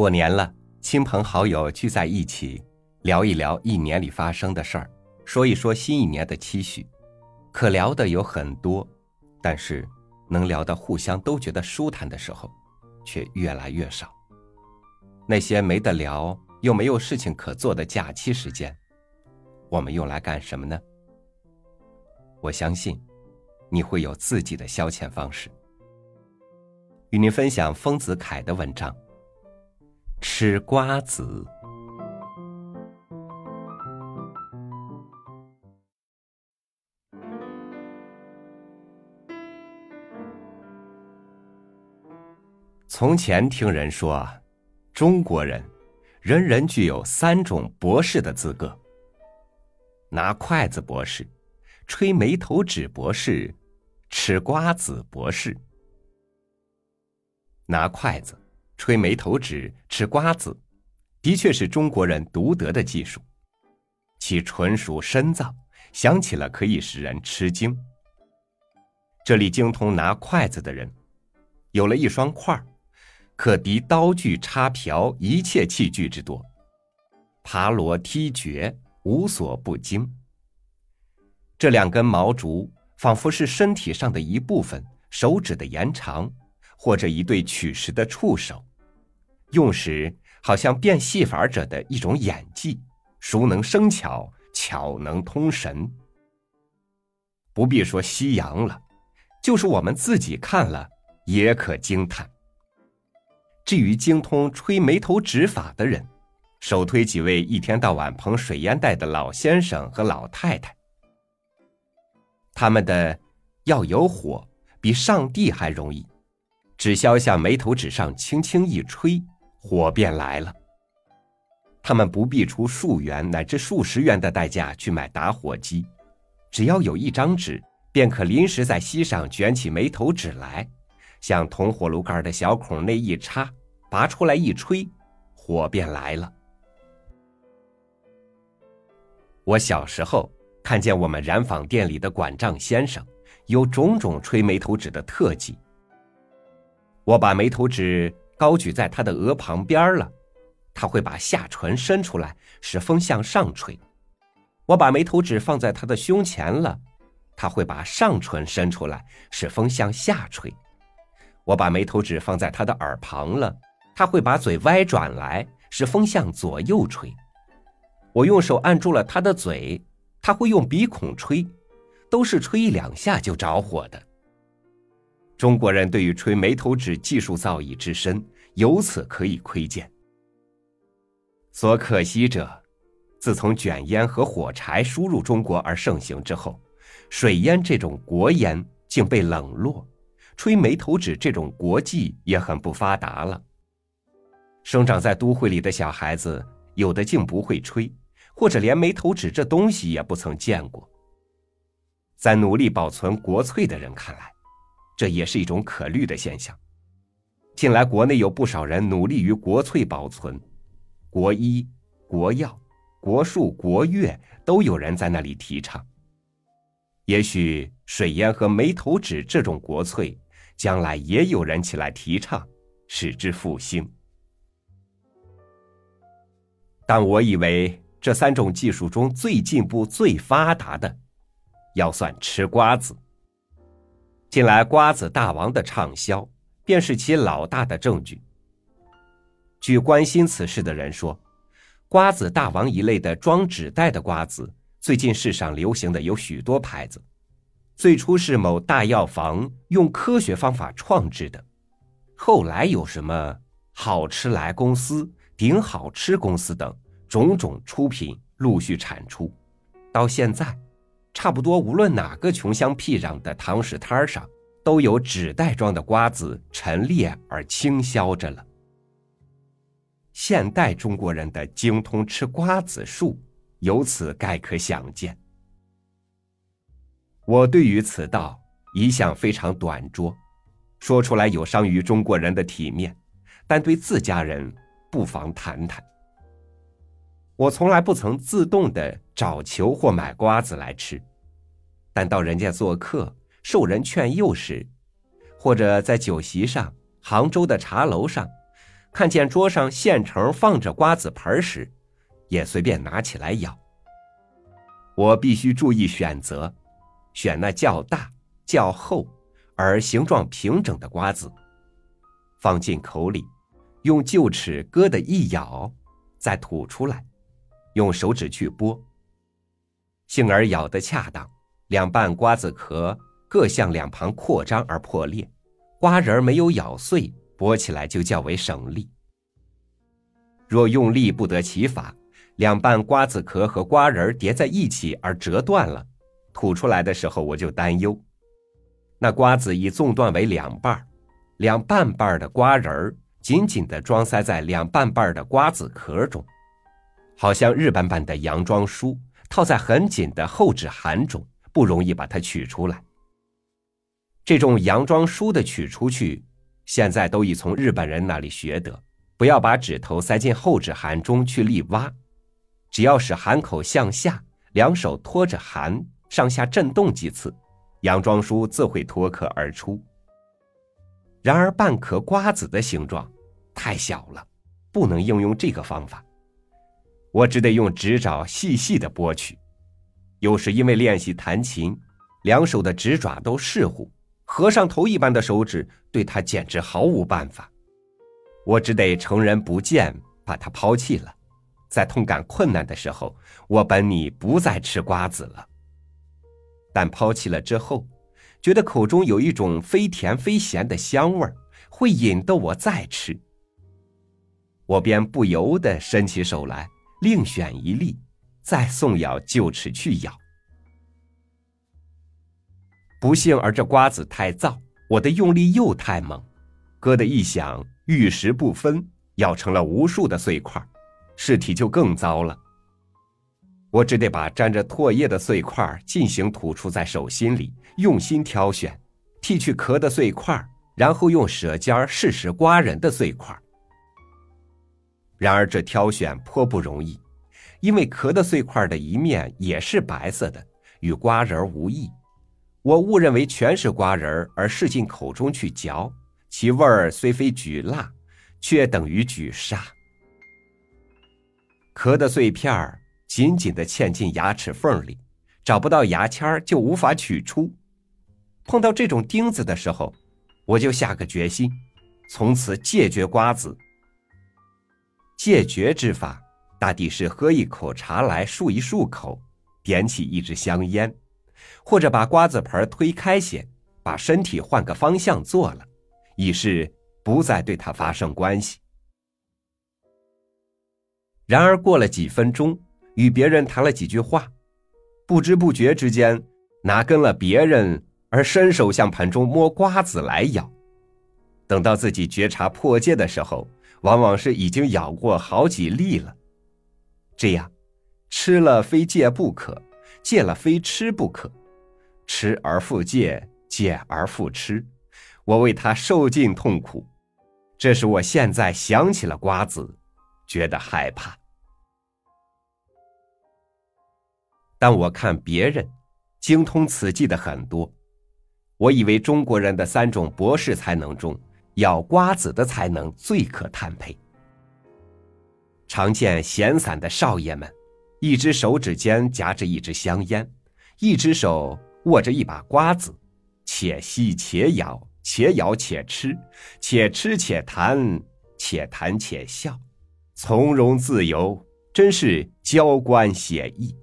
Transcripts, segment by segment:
过年了，亲朋好友聚在一起，聊一聊一年里发生的事儿，说一说新一年的期许。可聊的有很多，但是能聊到互相都觉得舒坦的时候，却越来越少。那些没得聊又没有事情可做的假期时间，我们用来干什么呢？我相信，你会有自己的消遣方式。与您分享丰子恺的文章。吃瓜子。从前听人说，中国人人人具有三种博士的资格：拿筷子博士、吹眉头纸博士、吃瓜子博士。拿筷子。吹眉头纸、吃瓜子，的确是中国人独得的技术，其纯属深造，想起了可以使人吃惊。这里精通拿筷子的人，有了一双筷儿，可敌刀具、叉瓢一切器具之多，爬罗踢橛无所不精。这两根毛竹仿佛是身体上的一部分，手指的延长，或者一对取食的触手。用时好像变戏法者的一种演技，熟能生巧，巧能通神。不必说西洋了，就是我们自己看了也可惊叹。至于精通吹眉头指法的人，首推几位一天到晚捧水烟袋的老先生和老太太。他们的要有火，比上帝还容易，只需要向眉头纸上轻轻一吹。火便来了。他们不必出数元乃至数十元的代价去买打火机，只要有一张纸，便可临时在锡上卷起眉头纸来，向铜火炉盖的小孔内一插，拔出来一吹，火便来了。我小时候看见我们染坊店里的管账先生有种种吹眉头纸的特技。我把眉头纸。高举在他的额旁边了，他会把下唇伸出来，使风向上吹；我把眉头纸放在他的胸前了，他会把上唇伸出来，使风向下吹；我把眉头纸放在他的耳旁了，他会把嘴歪转来，使风向左右吹；我用手按住了他的嘴，他会用鼻孔吹，都是吹一两下就着火的。中国人对于吹眉头纸技术造诣之深，由此可以窥见。所可惜者，自从卷烟和火柴输入中国而盛行之后，水烟这种国烟竟被冷落，吹眉头纸这种国技也很不发达了。生长在都会里的小孩子，有的竟不会吹，或者连眉头纸这东西也不曾见过。在努力保存国粹的人看来，这也是一种可虑的现象。近来国内有不少人努力于国粹保存，国医、国药、国术、国乐都有人在那里提倡。也许水烟和眉头纸这种国粹，将来也有人起来提倡，使之复兴。但我以为这三种技术中最进步、最发达的，要算吃瓜子。近来瓜子大王的畅销，便是其老大的证据。据关心此事的人说，瓜子大王一类的装纸袋的瓜子，最近世上流行的有许多牌子。最初是某大药房用科学方法创制的，后来有什么好吃来公司、顶好吃公司等种种出品陆续产出，到现在。差不多，无论哪个穷乡僻壤的堂食摊上，都有纸袋装的瓜子陈列而倾销着了。现代中国人的精通吃瓜子术，由此概可想见。我对于此道一向非常短拙，说出来有伤于中国人的体面，但对自家人不妨谈谈。我从来不曾自动的找球或买瓜子来吃，但到人家做客、受人劝诱时，或者在酒席上、杭州的茶楼上，看见桌上现成放着瓜子盆时，也随便拿起来咬。我必须注意选择，选那较大、较厚而形状平整的瓜子，放进口里，用臼齿咯的一咬，再吐出来，用手指去剥。幸而咬得恰当，两半瓜子壳各向两旁扩张而破裂，瓜仁没有咬碎，剥起来就较为省力。若用力不得其法，两半瓜子壳和瓜仁叠在一起而折断了，吐出来的时候我就担忧，那瓜子已纵断为两半，两半半的瓜仁紧紧地装塞在两半半的瓜子壳中，好像日本版的洋装书套在很紧的厚纸函中，不容易把它取出来。这种洋装书的取出去，现在都已从日本人那里学得。不要把指头塞进厚纸函中去力挖，只要使函口向下，两手托着函上下震动几次，洋装书自会脱壳而出。然而半壳瓜子的形状太小了，不能应用这个方法，我只得用指爪细细的拨去。有时因为练习弹琴，两手的指爪都湿乎，和尚头一般的手指对他简直毫无办法。我只得成人不见，把他抛弃了。在痛感困难的时候，我本拟不再吃瓜子了。但抛弃了之后，觉得口中有一种非甜非咸的香味儿，会引得我再吃。我便不由得伸起手来，另选一粒，再送咬臼齿去咬。不幸而这瓜子太燥，我的用力又太猛，咯的一响。玉石不分，咬成了无数的碎块，尸体就更糟了。我只得把沾着唾液的碎块进行吐出在手心里，用心挑选，剔去壳的碎块，然后用舌尖适时刮人的碎块。然而这挑选颇不容易，因为壳的碎块的一面也是白色的，与瓜仁无异。我误认为全是瓜仁而试进口中去嚼。其味儿虽非举辣，却等于举沙。壳的碎片儿紧紧的嵌进牙齿缝里，找不到牙签儿就无法取出。碰到这种钉子的时候，我就下个决心，从此戒绝瓜子。戒绝之法，大抵是喝一口茶来漱一漱口，点起一支香烟，或者把瓜子盆推开些，把身体换个方向坐了。已是不再对他发生关系。然而过了几分钟，与别人谈了几句话，不知不觉之间，拿跟了别人而伸手向盆中摸瓜子来咬。等到自己觉察破戒的时候，往往是已经咬过好几粒了。这样，吃了非戒不可，戒了非吃不可，吃而复戒，戒而复吃。我为他受尽痛苦，这是我现在想起了瓜子，觉得害怕。但我看别人精通此技的很多，我以为中国人的三种博士才能中，咬瓜子的才能最可叹配。常见闲散的少爷们，一只手指间夹着一支香烟，一只手握着一把瓜子，且吸且咬。且咬且吃，且吃且谈，且谈且笑，从容自由，真是交关写意。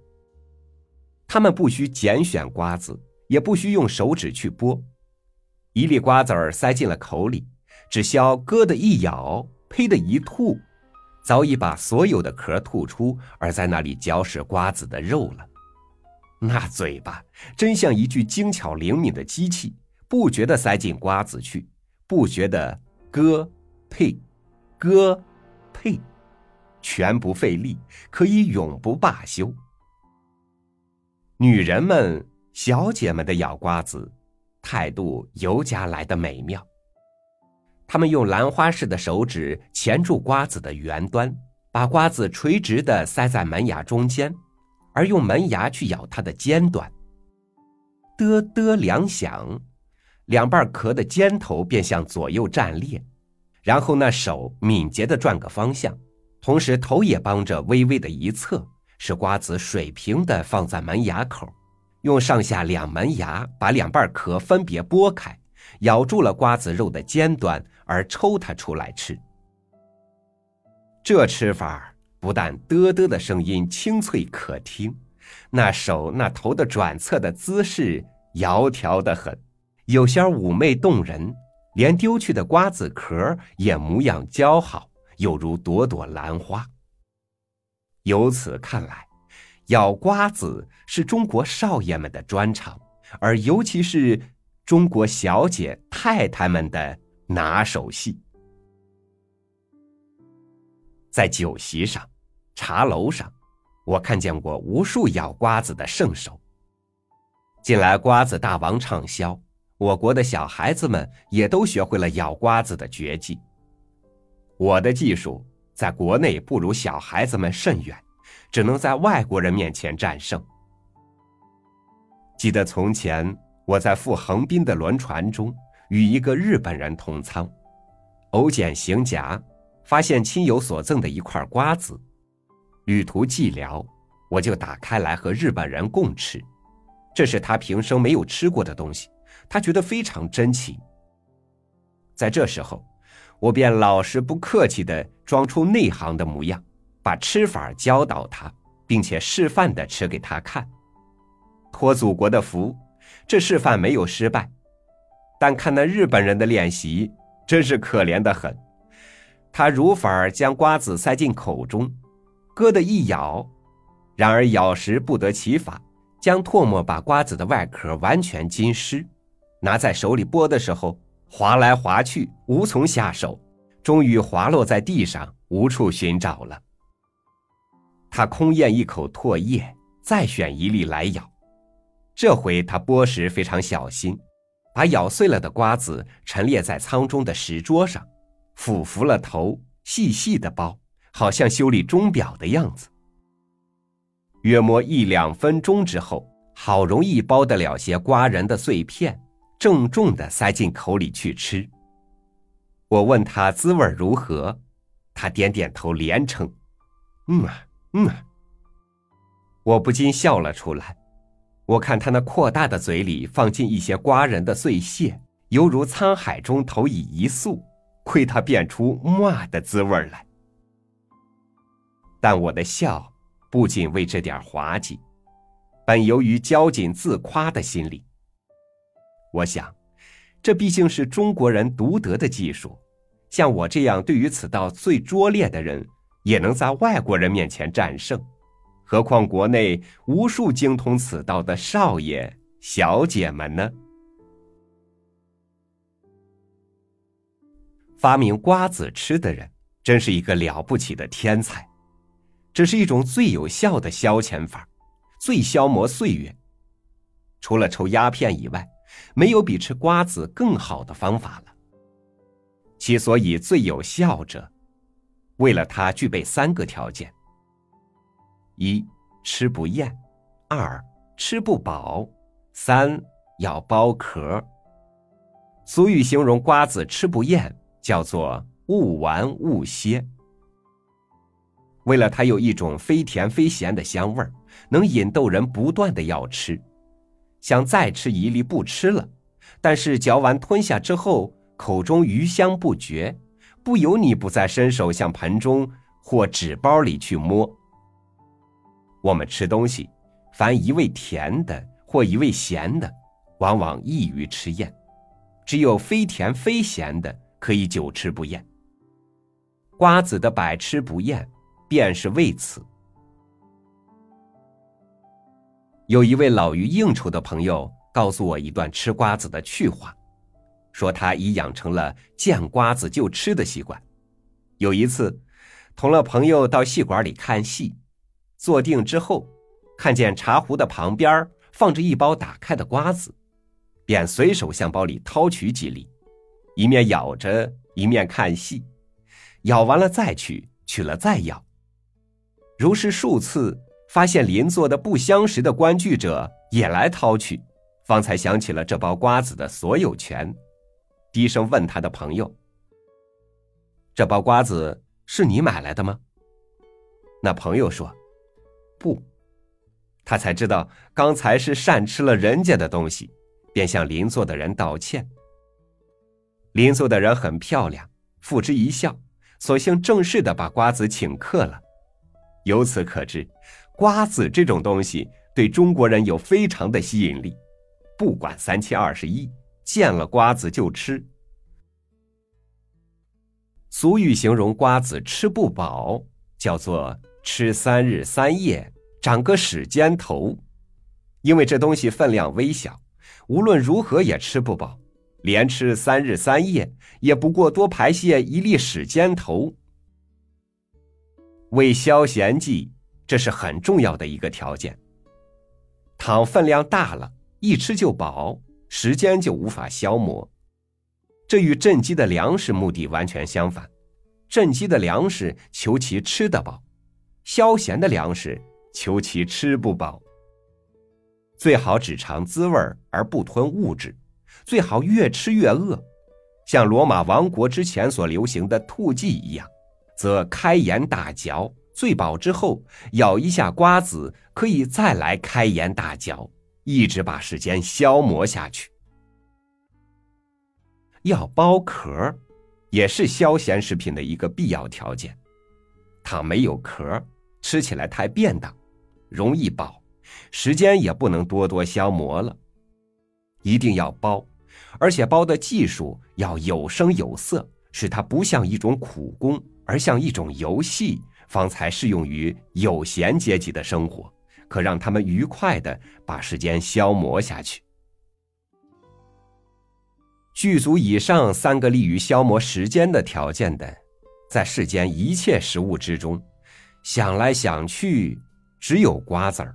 他们不需拣选瓜子，也不需用手指去剥，一粒瓜子儿塞进了口里，只消咯的一咬，呸的一吐，早已把所有的壳吐出，而在那里嚼食瓜子的肉了。那嘴巴真像一具精巧灵敏的机器。不觉得塞进瓜子去，不觉得割配，割配，全不费力，可以永不罢休。女人们、小姐们的咬瓜子，态度尤加来的美妙。他们用兰花式的手指钳住瓜子的圆端，把瓜子垂直的塞在门牙中间，而用门牙去咬它的尖端。嘚嘚两响。两瓣壳的尖头便向左右站裂，然后那手敏捷的转个方向，同时头也帮着微微的一侧，使瓜子水平的放在门牙口，用上下两门牙把两瓣壳分别剥开，咬住了瓜子肉的尖端而抽它出来吃。这吃法不但嘚嘚的声音清脆可听，那手那头的转侧的姿势窈窕的很，有些妩媚动人。连丢去的瓜子壳也模样姣好，有如朵朵兰花。由此看来，咬瓜子是中国少爷们的专长，而尤其是中国小姐太太们的拿手戏。在酒席上、茶楼上，我看见过无数咬瓜子的圣手。近来瓜子大王畅销。我国的小孩子们也都学会了咬瓜子的绝技。我的技术在国内不如小孩子们甚远，只能在外国人面前战胜。记得从前我在赴横滨的轮船中与一个日本人同舱，偶捡行夹，发现亲友所赠的一块瓜子，旅途寂寥，我就打开来和日本人共吃，这是他平生没有吃过的东西。他觉得非常珍奇。在这时候，我便老实不客气的装出内行的模样，把吃法教导他，并且示范的吃给他看。托祖国的福，这示范没有失败。但看那日本人的练习，真是可怜的很。他如法将瓜子塞进口中，咯的一咬，然而咬时不得其法，将唾沫把瓜子的外壳完全浸湿。拿在手里剥的时候，滑来滑去，无从下手，终于滑落在地上，无处寻找了。他空咽一口唾液，再选一粒来咬。这回他剥时非常小心，把咬碎了的瓜子陈列在舱中的石桌上，俯伏了头，细细的剥，好像修理钟表的样子。约摸一两分钟之后，好容易剥得了些瓜仁的碎片。郑重的塞进口里去吃。我问他滋味如何，他点点头，连称：“嗯啊，嗯啊。”我不禁笑了出来。我看他那扩大的嘴里放进一些瓜仁的碎屑，犹如沧海中投以一粟，亏他变出哇的滋味来。但我的笑不仅为这点滑稽，本由于交紧自夸的心理。我想，这毕竟是中国人独得的技术。像我这样对于此道最拙劣的人，也能在外国人面前战胜，何况国内无数精通此道的少爷小姐们呢？发明瓜子吃的人，真是一个了不起的天才。这是一种最有效的消遣法，最消磨岁月。除了抽鸦片以外。没有比吃瓜子更好的方法了。其所以最有效者，为了它具备三个条件：一吃不厌，二吃不饱，三要剥壳。俗语形容瓜子吃不厌，叫做勿玩勿歇。为了它有一种非甜非咸的香味儿，能引逗人不断的要吃。想再吃一粒不吃了，但是嚼完吞下之后，口中余香不绝，不由你不再伸手向盆中或纸包里去摸。我们吃东西，凡一味甜的或一味咸的，往往易于吃厌；只有非甜非咸的，可以久吃不厌。瓜子的百吃不厌，便是为此。有一位老于应酬的朋友告诉我一段吃瓜子的趣话，说他已养成了见瓜子就吃的习惯。有一次，同了朋友到戏馆里看戏，坐定之后，看见茶壶的旁边放着一包打开的瓜子，便随手向包里掏取几粒，一面咬着一面看戏，咬完了再取，取了再咬，如是数次。发现邻座的不相识的观剧者也来掏取，方才想起了这包瓜子的所有权，低声问他的朋友：“这包瓜子是你买来的吗？”那朋友说：“不。”他才知道刚才是擅吃了人家的东西，便向邻座的人道歉。邻座的人很漂亮，付之一笑，索性正式的把瓜子请客了。由此可知，瓜子这种东西对中国人有非常的吸引力，不管三七二十一，见了瓜子就吃。俗语形容瓜子吃不饱，叫做吃三日三夜。长个屎尖头，因为这东西分量微小，无论如何也吃不饱，连吃三日三夜也不过多排泄一粒屎尖头。为消闲剂，这是很重要的一个条件。倘分量大了，一吃就饱，时间就无法消磨。这与赈饥的粮食目的完全相反。赈饥的粮食求其吃得饱，消闲的粮食。求其吃不饱，最好只尝滋味而不吞物质，最好越吃越饿，像罗马王国之前所流行的吐剂一样，则开颜大嚼，醉饱之后咬一下瓜子，可以再来开颜大嚼，一直把时间消磨下去。要剥壳，也是消闲食品的一个必要条件。倘没有壳，吃起来太便当。容易饱，时间也不能多多消磨了。一定要包，而且包的技术要有声有色，使它不像一种苦工，而像一种游戏，方才适用于有闲阶级的生活，可让他们愉快的把时间消磨下去。具足以上三个利于消磨时间的条件的，在世间一切食物之中，想来想去。只有瓜子儿，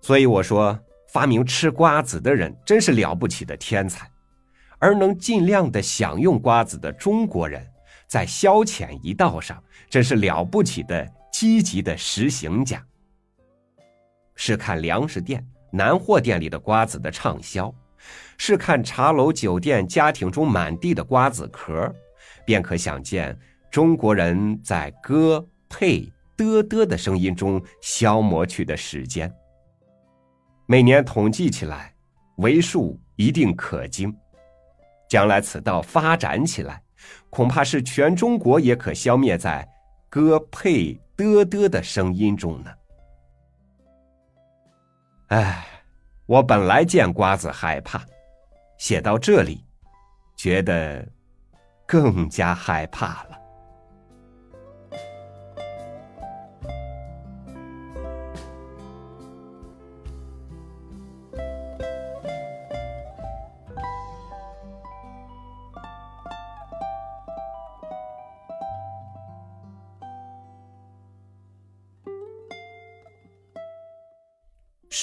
所以我说，发明吃瓜子的人真是了不起的天才，而能尽量的享用瓜子的中国人，在消遣一道上真是了不起的积极的实行家。是看粮食店、南货店里的瓜子的畅销，是看茶楼、酒店、家庭中满地的瓜子壳，便可想见中国人在歌配。的的的声音中消磨去的时间，每年统计起来，为数一定可惊。将来此道发展起来，恐怕是全中国也可消灭在歌配的的的声音中呢。哎，我本来见瓜子害怕，写到这里，觉得更加害怕了。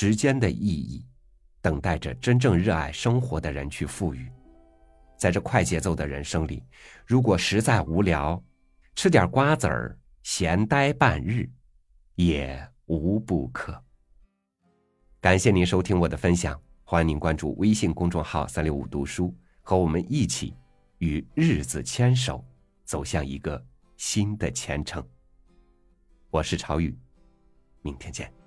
时间的意义，等待着真正热爱生活的人去赋予。在这快节奏的人生里，如果实在无聊，吃点瓜子儿，闲呆半日，也无不可。感谢您收听我的分享，欢迎您关注微信公众号“三六五读书”，和我们一起与日子牵手，走向一个新的前程。我是朝雨，明天见。